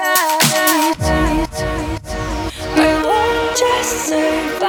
right. won't just say.